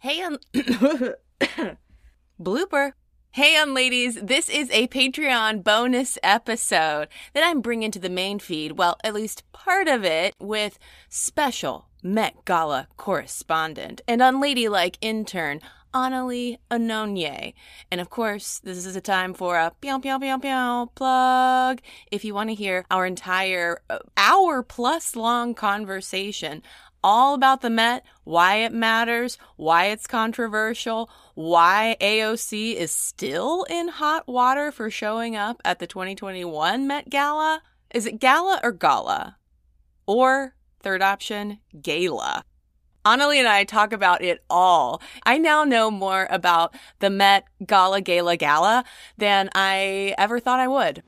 Hey, um, blooper. Hey, um, ladies, this is a Patreon bonus episode that I'm bringing to the main feed. Well, at least part of it with special Met Gala correspondent and unladylike intern Anuli Anonye. And of course, this is a time for a pew pew pew pew plug. If you want to hear our entire uh, hour plus long conversation all about the Met, why it matters, why it's controversial, why AOC is still in hot water for showing up at the 2021 Met Gala. Is it gala or gala? Or, third option, gala. Anuli and I talk about it all. I now know more about the Met Gala Gala Gala than I ever thought I would.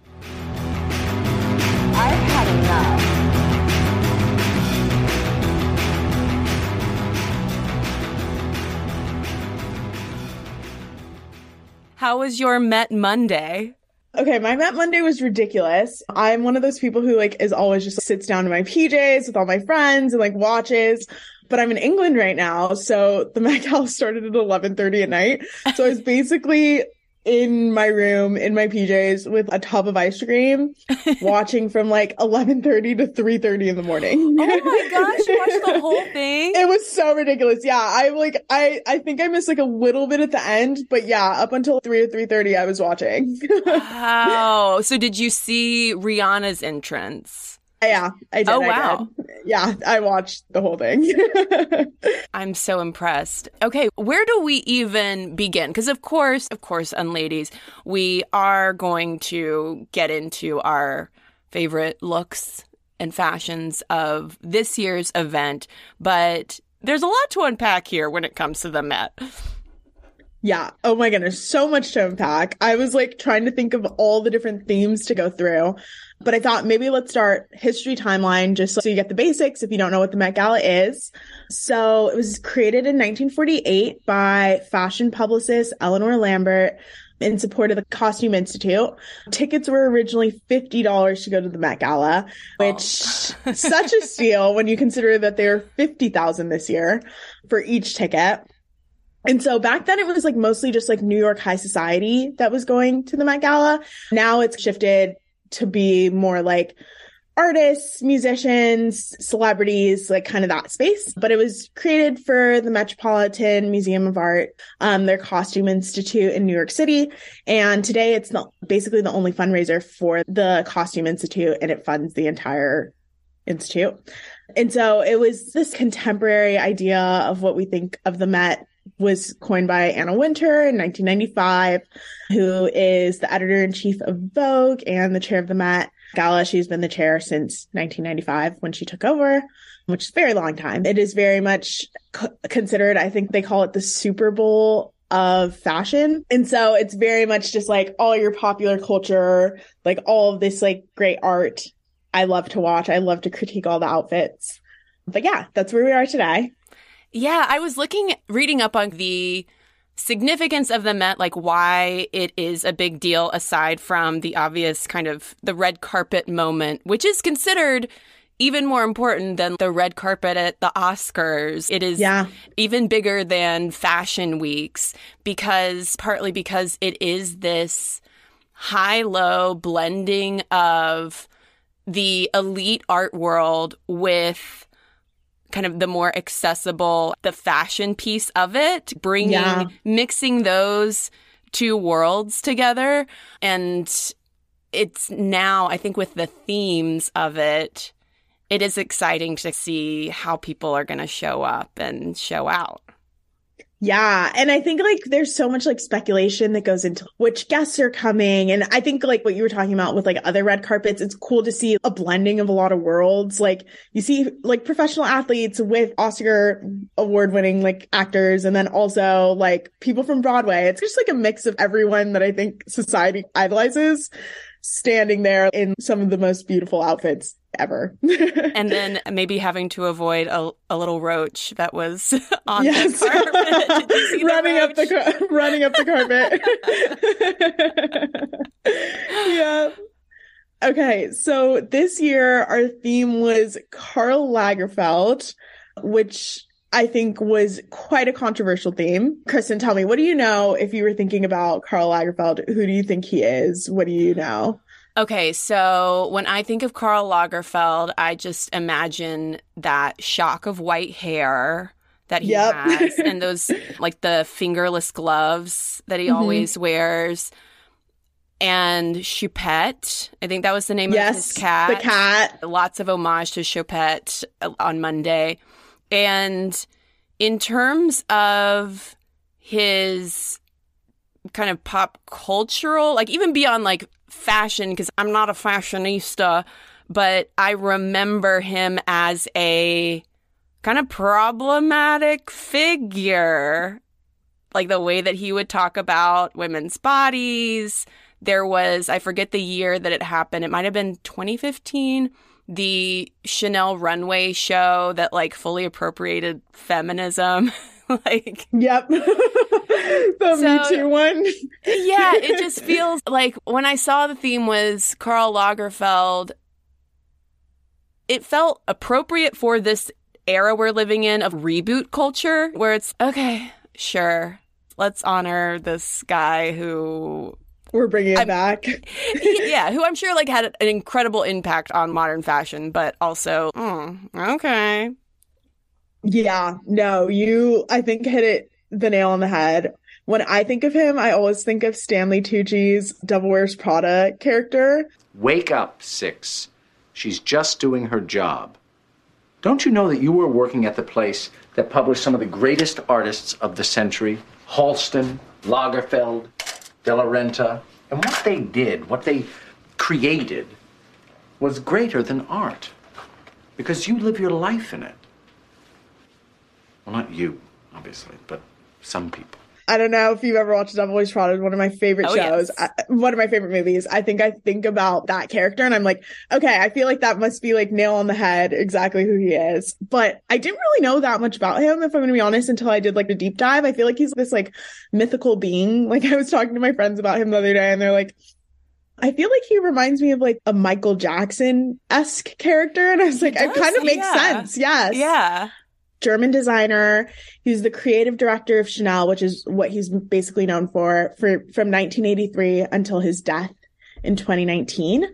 How was your Met Monday? Okay, my Met Monday was ridiculous. I'm one of those people who like is always just sits down in my PJs with all my friends and like watches. But I'm in England right now, so the Met Gala started at 11:30 at night. So I was basically in my room in my PJs with a tub of ice cream, watching from like 11:30 to 3:30 in the morning. Oh my gosh, you watched the whole thing? It was so ridiculous. Yeah, I like I I think I missed like a little bit at the end, but yeah, up until 3 or 3:30 I was watching. wow. So did you see Rihanna's entrance? Yeah, I did. Oh I wow. did. Yeah, I watched the whole thing. I'm so impressed. Okay, where do we even begin? Because of course, of course, unladies, we are going to get into our favorite looks and fashions of this year's event, but there's a lot to unpack here when it comes to the Met. Yeah. Oh my goodness. So much to unpack. I was like trying to think of all the different themes to go through, but I thought maybe let's start history timeline just so you get the basics if you don't know what the Met Gala is. So it was created in 1948 by fashion publicist Eleanor Lambert in support of the Costume Institute. Tickets were originally $50 to go to the Met Gala, which oh. such a steal when you consider that they're 50,000 this year for each ticket. And so back then it was like mostly just like New York high society that was going to the Met Gala. Now it's shifted to be more like artists, musicians, celebrities, like kind of that space. But it was created for the Metropolitan Museum of Art, um, their costume institute in New York City. And today it's not basically the only fundraiser for the costume institute and it funds the entire institute. And so it was this contemporary idea of what we think of the Met was coined by Anna Wintour in 1995, who is the editor in chief of Vogue and the chair of the Met Gala. She's been the chair since 1995 when she took over, which is a very long time. It is very much considered, I think they call it the Super Bowl of fashion. And so it's very much just like all your popular culture, like all of this like great art. I love to watch. I love to critique all the outfits. But yeah, that's where we are today. Yeah, I was looking, reading up on the significance of the Met, like why it is a big deal aside from the obvious kind of the red carpet moment, which is considered even more important than the red carpet at the Oscars. It is yeah. even bigger than fashion weeks because partly because it is this high low blending of the elite art world with kind of the more accessible, the fashion piece of it, bringing, yeah. mixing those two worlds together. And it's now, I think, with the themes of it, it is exciting to see how people are going to show up and show out. Yeah. And I think like there's so much like speculation that goes into which guests are coming. And I think like what you were talking about with like other red carpets, it's cool to see a blending of a lot of worlds. Like you see like professional athletes with Oscar award winning like actors and then also like people from Broadway. It's just like a mix of everyone that I think society idolizes standing there in some of the most beautiful outfits ever. and then maybe having to avoid a, a little roach that was on yes. the carpet. running the up the running up the carpet. yeah. Okay, so this year our theme was Karl Lagerfeld, which I think was quite a controversial theme. Cristen, tell me, what do you know if you were thinking about Karl Lagerfeld? Who do you think he is? What do you know? Okay, so when I think of Karl Lagerfeld, I just imagine that shock of white hair that he yep. has and those like the fingerless gloves that he mm-hmm. always wears. And Choupette, I think that was the name yes, of his cat. The cat. Lots of homage to Choupette uh, on Monday. And in terms of his kind of pop cultural, like even beyond like fashion because I'm not a fashionista, but I remember him as a kind of problematic figure. Like the way that he would talk about women's bodies. There was, I forget the year that it happened. It might have been 2015 the Chanel runway show that like fully appropriated feminism. like Yep. the so, Me Too one. yeah, it just feels like when I saw the theme was Karl Lagerfeld, it felt appropriate for this era we're living in of reboot culture where it's okay, sure. Let's honor this guy who we're bringing it I'm, back. yeah, who I'm sure like had an incredible impact on modern fashion, but also, oh, okay. Yeah, no, you, I think, hit it the nail on the head. When I think of him, I always think of Stanley Tucci's Devil Wears Prada character. Wake up, Six. She's just doing her job. Don't you know that you were working at the place that published some of the greatest artists of the century? Halston, Lagerfeld, De La Renta. And what they did, what they created, was greater than art. Because you live your life in it. Well, not you, obviously, but some people. I don't know if you've ever watched Devil Wears Prada, one of my favorite oh, shows, yes. I, one of my favorite movies. I think I think about that character and I'm like, okay, I feel like that must be like nail on the head, exactly who he is. But I didn't really know that much about him, if I'm going to be honest, until I did like a deep dive. I feel like he's this like mythical being. Like I was talking to my friends about him the other day and they're like, I feel like he reminds me of like a Michael Jackson esque character. And I was like, it, it kind of makes yeah. sense. Yes. Yeah. German designer. He's the creative director of Chanel, which is what he's basically known for, for from 1983 until his death in 2019.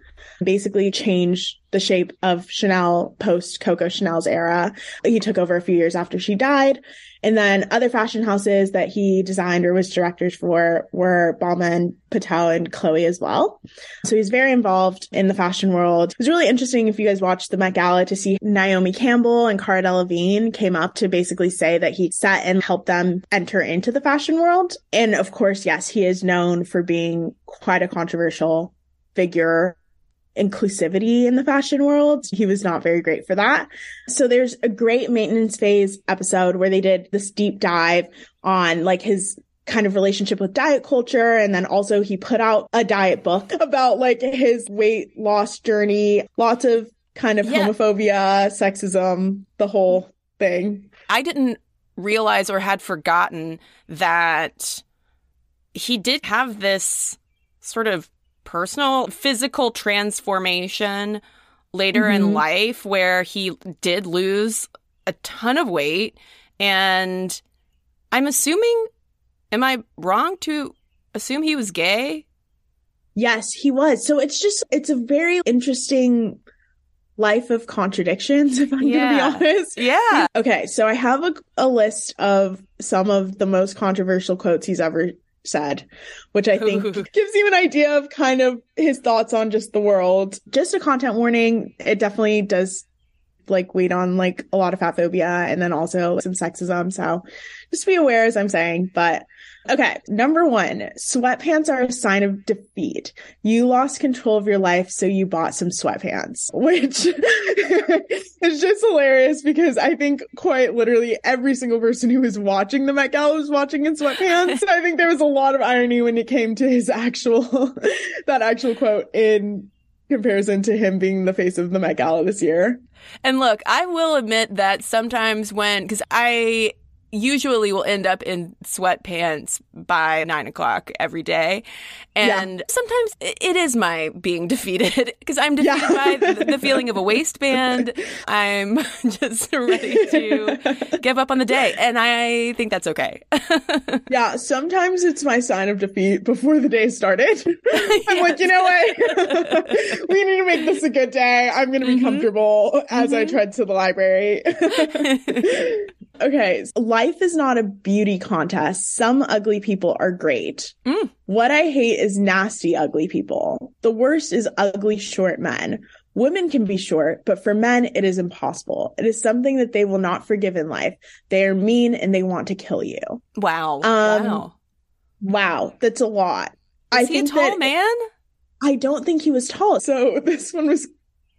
Basically changed the shape of Chanel post Coco Chanel's era. He took over a few years after she died. And then other fashion houses that he designed or was directors for were Balmain, Patou, and Chloe as well. So he's very involved in the fashion world. It was really interesting if you guys watched the Met Gala to see Naomi Campbell and Cara Delevingne came up to basically say that he set and helped them enter into the fashion world. And of course, yes, he is known for being quite a controversial figure inclusivity in the fashion world. He was not very great for that. So there's a great maintenance phase episode where they did this deep dive on like his kind of relationship with diet culture. And then also he put out a diet book about like his weight loss journey, lots of kind of yeah. homophobia, sexism, the whole thing. I didn't realize or had forgotten that he did have this sort of personal physical transformation later mm-hmm. in life where he did lose a ton of weight. And I'm assuming, am I wrong to assume he was gay? Yes, he was. So it's just, it's a very interesting life of contradictions, if I'm yeah. going to be honest. Yeah. Okay. So I have a, a list of some of the most controversial quotes he's ever said, which I think gives you an idea of kind of his thoughts on just the world. Just a content warning. It definitely does like weighed on like a lot of fat phobia and then also some sexism. So just be aware as I'm saying, but Okay. Number one, sweatpants are a sign of defeat. You lost control of your life, so you bought some sweatpants, which is just hilarious because I think quite literally every single person who was watching the Met Gala was watching in sweatpants. I think there was a lot of irony when it came to his actual, that actual quote in comparison to him being the face of the Met Gala this year. And look, I will admit that sometimes when, because I usually will end up in sweatpants by nine o'clock every day. And yeah. sometimes it is my being defeated because I'm defeated yeah. by the feeling of a waistband. I'm just ready to give up on the day. And I think that's okay. yeah. Sometimes it's my sign of defeat before the day started. I'm yes. like, you know what? we need to make this a good day. I'm going to be mm-hmm. comfortable as mm-hmm. I tread to the library. Okay. Life is not a beauty contest. Some ugly people are great. Mm. What I hate is nasty, ugly people. The worst is ugly, short men. Women can be short, but for men, it is impossible. It is something that they will not forgive in life. They are mean and they want to kill you. Wow. Um, wow. Wow. That's a lot. Is I he think a tall man? I don't think he was tall. So this one was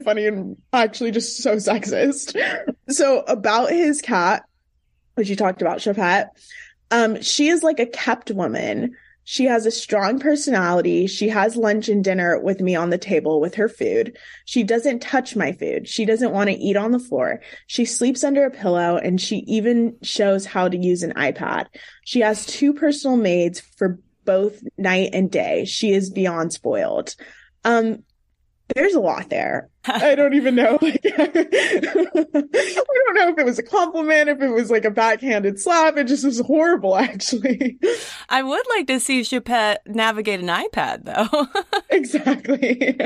funny and actually just so sexist. So about his cat, which you talked about, Choupette. Um, she is like a kept woman. She has a strong personality. She has lunch and dinner with me on the table with her food. She doesn't touch my food. She doesn't want to eat on the floor. She sleeps under a pillow and she even shows how to use an iPad. She has two personal maids for both night and day. She is beyond spoiled. Um, there's a lot there. I don't even know. Like, we don't know if it was a compliment, if it was like a backhanded slap. It just was horrible, actually. I would like to see Choupette navigate an iPad, though. exactly.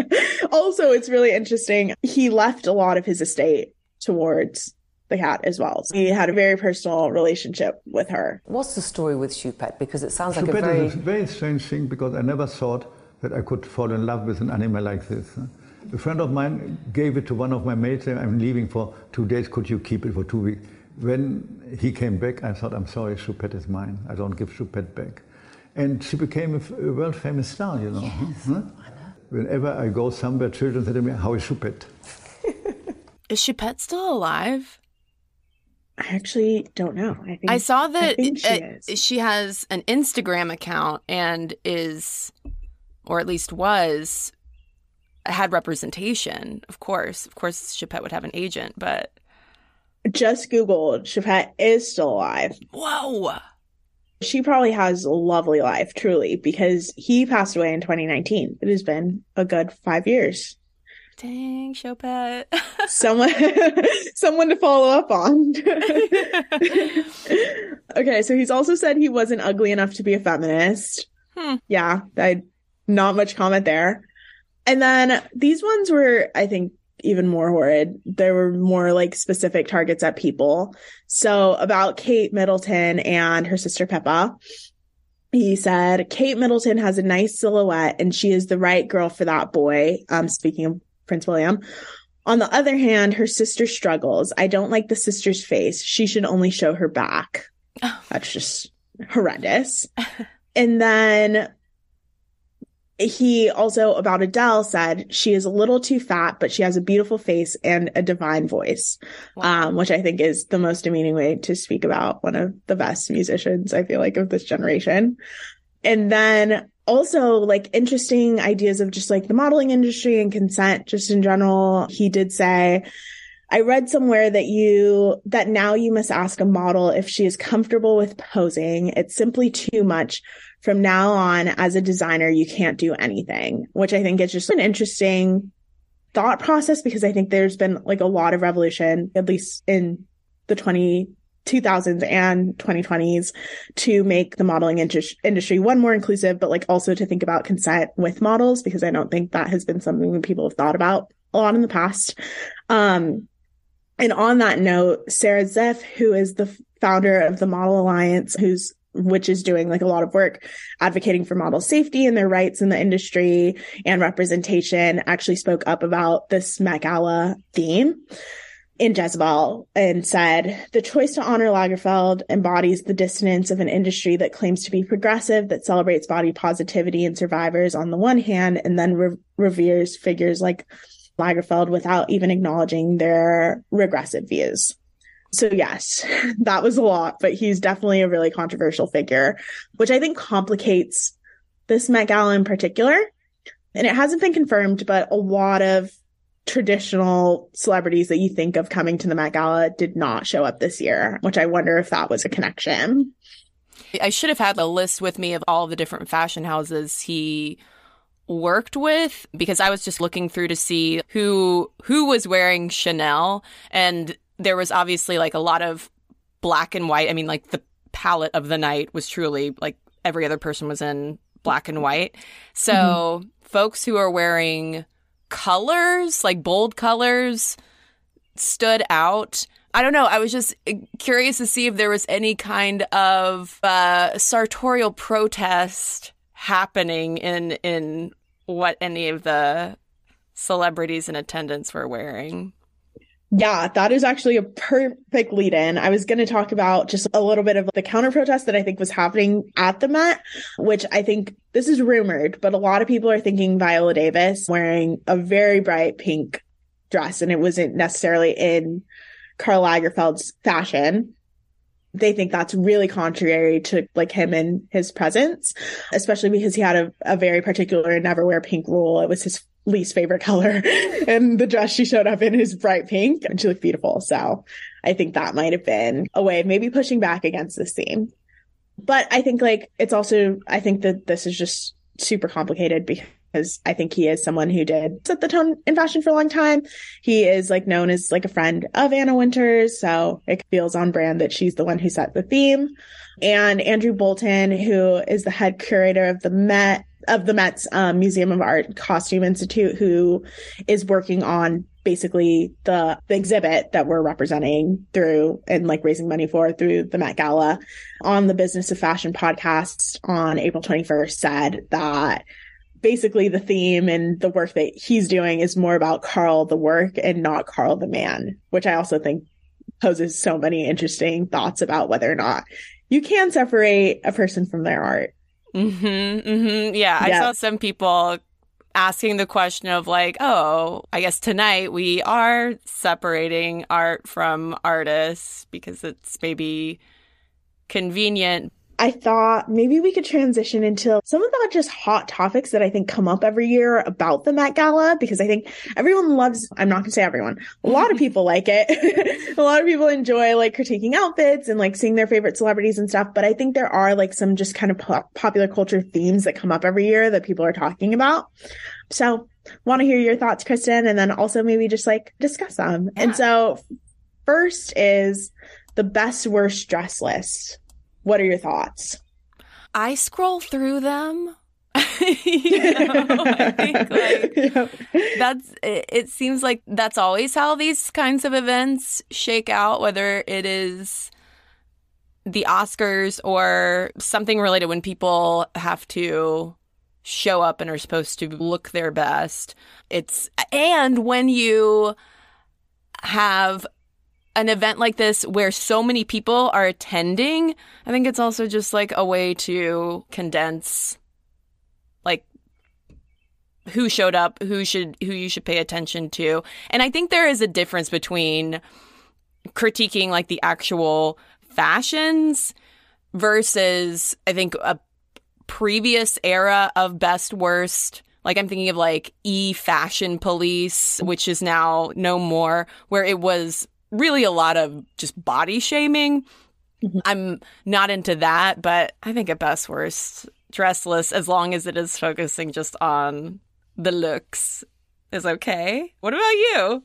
Also, it's really interesting. He left a lot of his estate towards the cat as well. So he had a very personal relationship with her. What's the story with Choupette? Because it sounds like Choupette a very... is a very strange thing because I never thought that I could fall in love with an animal like this. A friend of mine gave it to one of my mates. I'm leaving for two days. Could you keep it for two weeks? When he came back, I thought, I'm sorry, Choupette is mine. I don't give Choupette back. And she became a, a world famous star, you know. Yes, huh? Whenever I go somewhere, children say to me, How is Choupette? is Choupette still alive? I actually don't know. I, think, I saw that I she, uh, she has an Instagram account and is, or at least was, had representation, of course. Of course, Choupette would have an agent, but. Just Googled, Choupette is still alive. Whoa. She probably has a lovely life, truly, because he passed away in 2019. It has been a good five years. Dang, Choupette. someone, someone to follow up on. okay, so he's also said he wasn't ugly enough to be a feminist. Hmm. Yeah, I not much comment there. And then these ones were, I think, even more horrid. There were more like specific targets at people. So about Kate Middleton and her sister Pippa. He said, Kate Middleton has a nice silhouette and she is the right girl for that boy. Um, speaking of Prince William. On the other hand, her sister struggles. I don't like the sister's face. She should only show her back. That's just horrendous. and then he also about Adele said she is a little too fat, but she has a beautiful face and a divine voice, wow. um, which I think is the most demeaning way to speak about one of the best musicians, I feel like, of this generation. And then also like interesting ideas of just like the modeling industry and consent just in general. He did say, I read somewhere that you, that now you must ask a model if she is comfortable with posing. It's simply too much from now on as a designer, you can't do anything, which I think is just an interesting thought process because I think there's been like a lot of revolution, at least in the 20, 2000s and 2020s to make the modeling industry one more inclusive, but like also to think about consent with models because I don't think that has been something that people have thought about a lot in the past. Um, and on that note, Sarah Ziff, who is the founder of the Model Alliance, who's which is doing like a lot of work advocating for model safety and their rights in the industry and representation, actually spoke up about this Met Gala theme. in Jezebel and said, the choice to honor Lagerfeld embodies the dissonance of an industry that claims to be progressive, that celebrates body positivity and survivors on the one hand, and then re- reveres figures like Lagerfeld without even acknowledging their regressive views. So yes, that was a lot, but he's definitely a really controversial figure, which I think complicates this Met Gala in particular. And it hasn't been confirmed, but a lot of traditional celebrities that you think of coming to the Met Gala did not show up this year, which I wonder if that was a connection. I should have had a list with me of all the different fashion houses he worked with because I was just looking through to see who who was wearing Chanel and there was obviously like a lot of black and white. I mean like the palette of the night was truly like every other person was in black and white. So mm-hmm. folks who are wearing colors, like bold colors, stood out. I don't know. I was just uh, curious to see if there was any kind of uh, sartorial protest happening in in what any of the celebrities in attendance were wearing. Yeah, that is actually a perfect lead in. I was going to talk about just a little bit of the counter protest that I think was happening at the Met, which I think this is rumored, but a lot of people are thinking Viola Davis wearing a very bright pink dress and it wasn't necessarily in Karl Lagerfeld's fashion. They think that's really contrary to like him and his presence, especially because he had a, a very particular never wear pink rule. It was his least favorite color. and the dress she showed up in is bright pink and she looked beautiful. So I think that might have been a way of maybe pushing back against this theme. But I think like it's also, I think that this is just super complicated because I think he is someone who did set the tone in fashion for a long time. He is like known as like a friend of Anna Wintour's. So it feels on brand that she's the one who set the theme. And Andrew Bolton, who is the head curator of the Met, of the Met's um, Museum of Art Costume Institute, who is working on basically the, the exhibit that we're representing through and like raising money for through the Met Gala on the Business of Fashion podcast on April 21st said that basically the theme and the work that he's doing is more about Karl the work and not Karl the man, which I also think poses so many interesting thoughts about whether or not you can separate a person from their art. Mm-hmm, mm-hmm. Yeah, I saw some people asking the question of like, oh, I guess tonight we are separating art from artists because it's maybe convenient. I thought maybe we could transition into some of the just hot topics that I think come up every year about the Met Gala because I think everyone loves, I'm not going to say everyone, a lot of people like it. a lot of people enjoy like critiquing outfits and like seeing their favorite celebrities and stuff. But I think there are like some just kind of po- popular culture themes that come up every year that people are talking about. So want to hear your thoughts, Cristen, and then also maybe just like discuss them. Yeah. And so first is the best worst dress list. What are your thoughts? I scroll through them. you know, I think like yeah. that's it, it seems like that's always how these kinds of events shake out, whether it is the Oscars or something related when people have to show up and are supposed to look their best. It's and when you have an event like this where so many people are attending, I think it's also just like a way to condense like who showed up, who should who you should pay attention to. And I think there is a difference between critiquing like the actual fashions versus I think a previous era of best worst like I'm thinking of like e fashion police, which is now no more, where it was really a lot of just body shaming. Mm-hmm. I'm not into that, but I think a best worst dress list, as long as it is focusing just on the looks, is okay. What about you?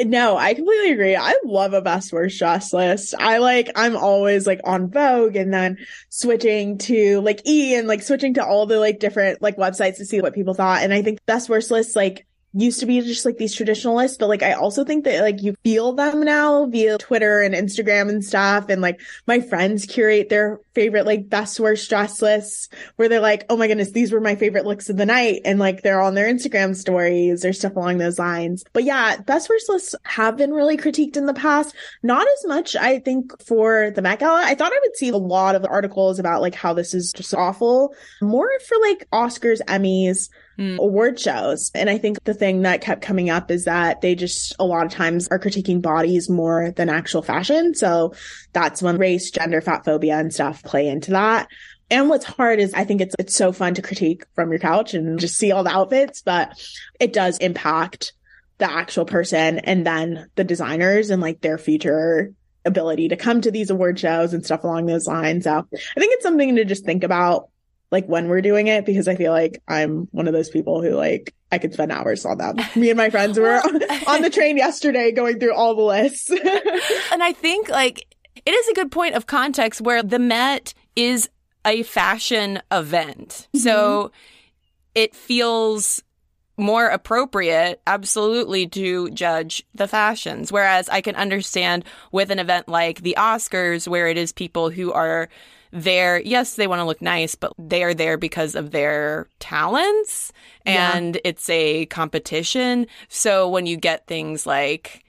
No, I completely agree. I love a best worst dress list. I like, I'm always like on Vogue and then switching to like E and like switching to all the like different like websites to see what people thought. And I think best worst lists like used to be just like these traditionalists, but like I also think that like you feel them now via Twitter and Instagram and stuff. And like my friends curate their favorite like best worst dress lists where they're like, oh my goodness, these were my favorite looks of the night. And like they're on their Instagram stories or stuff along those lines. But yeah, best worst lists have been really critiqued in the past. Not as much, I think, for the Met Gala. I thought I would see a lot of articles about like how this is just awful. More for like Oscars, Emmys, mm. award shows. And I think the thing that kept coming up is that they just a lot of times are critiquing bodies more than actual fashion. So that's when race, gender, fat phobia and stuff play into that. And what's hard is I think it's it's so fun to critique from your couch and just see all the outfits, but it does impact the actual person and then the designers and like their future ability to come to these award shows and stuff along those lines. So I think it's something to just think about like when we're doing it because I feel like I'm one of those people who like I could spend hours on them. Me and my friends were on the train yesterday going through all the lists. and I think like it is a good point of context where the Met is a fashion event. Mm-hmm. So it feels more appropriate, absolutely, to judge the fashions. Whereas I can understand with an event like the Oscars, where it is people who are there, yes, they want to look nice, but they are there because of their talents and yeah. it's a competition. So when you get things like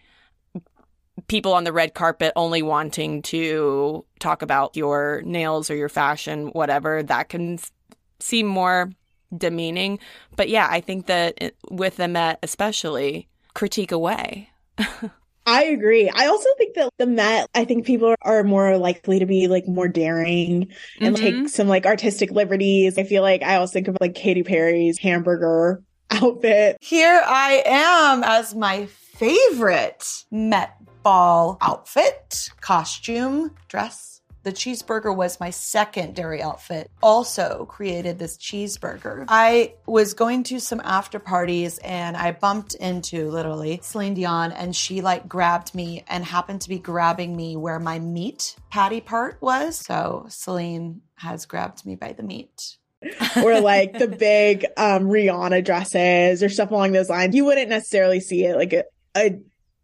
people on the red carpet only wanting to talk about your nails or your fashion, whatever, that can seem more demeaning. But yeah, I think that eh, with the Met, especially, critique away. I agree. I also think that the Met, I think people are more likely to be like more daring and mm-hmm. take some like artistic liberties. I feel like I also think of like Katy Perry's hamburger outfit. Here I am as my favorite Met Ball outfit, costume, dress the cheeseburger was my second dairy outfit. Also created this cheeseburger. I was going to some after parties and I bumped into literally Celine Dion and she like grabbed me and happened to be grabbing me where my meat patty part was. So Celine has grabbed me by the meat. or like the big um Rihanna dresses or stuff along those lines. You wouldn't necessarily see it like a, a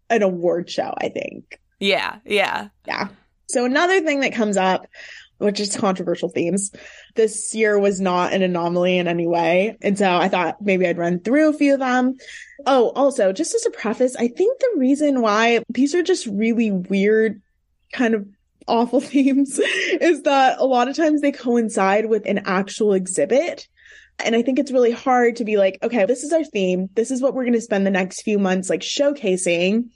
an award show, I think. Yeah, yeah. Yeah. So another thing that comes up, which is controversial themes, this year was not an anomaly in any way. And so I thought maybe I'd run through a few of them. Oh, also, just as a preface, I think the reason why these are just really weird, kind of awful themes is that a lot of times they coincide with an actual exhibit. And I think it's really hard to be like, okay, this is our theme. This is what we're going to spend the next few months like showcasing,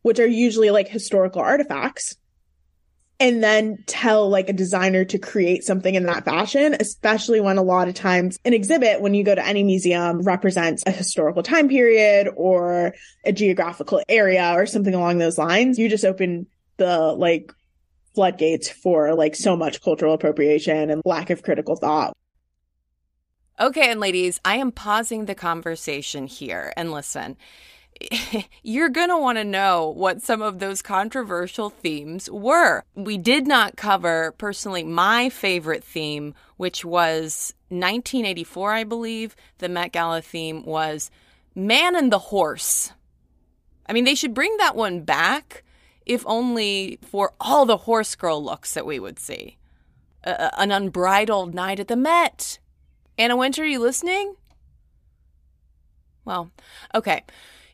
which are usually like historical artifacts and then tell like a designer to create something in that fashion, especially when a lot of times an exhibit, when you go to any museum, represents a historical time period or a geographical area or something along those lines. You just open the like floodgates for like so much cultural appropriation and lack of critical thought. Okay, and ladies, I am pausing the conversation here and listen. you're going to want to know what some of those controversial themes were. We did not cover, personally, my favorite theme, which was 1984, I believe. The Met Gala theme was Man and the Horse. I mean, they should bring that one back, if only for all the horse girl looks that we would see. Uh, an unbridled night at the Met. Anna Wintour, are you listening? Well, okay.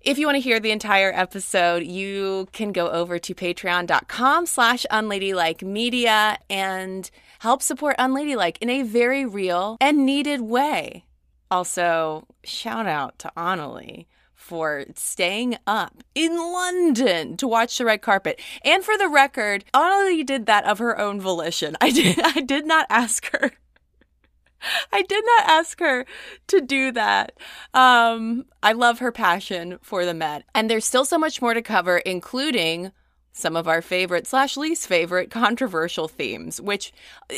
If you want to hear the entire episode, you can go over to patreon.com slash unladylike media and help support Unladylike in a very real and needed way. Also, shout out to Anuli for staying up in London to watch the red carpet. And for the record, Anuli did that of her own volition. I did I did not ask her. I did not ask her to do that. Um, I love her passion for the Met. And there's still so much more to cover, including some of our favorite slash least favorite controversial themes, which,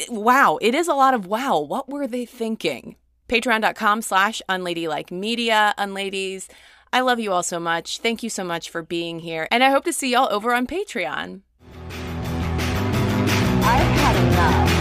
wow, it is a lot of wow. What were they thinking? Patreon.com slash unladylike media, unladies. I love you all so much. Thank you so much for being here. And I hope to see y'all over on Patreon. I've had enough.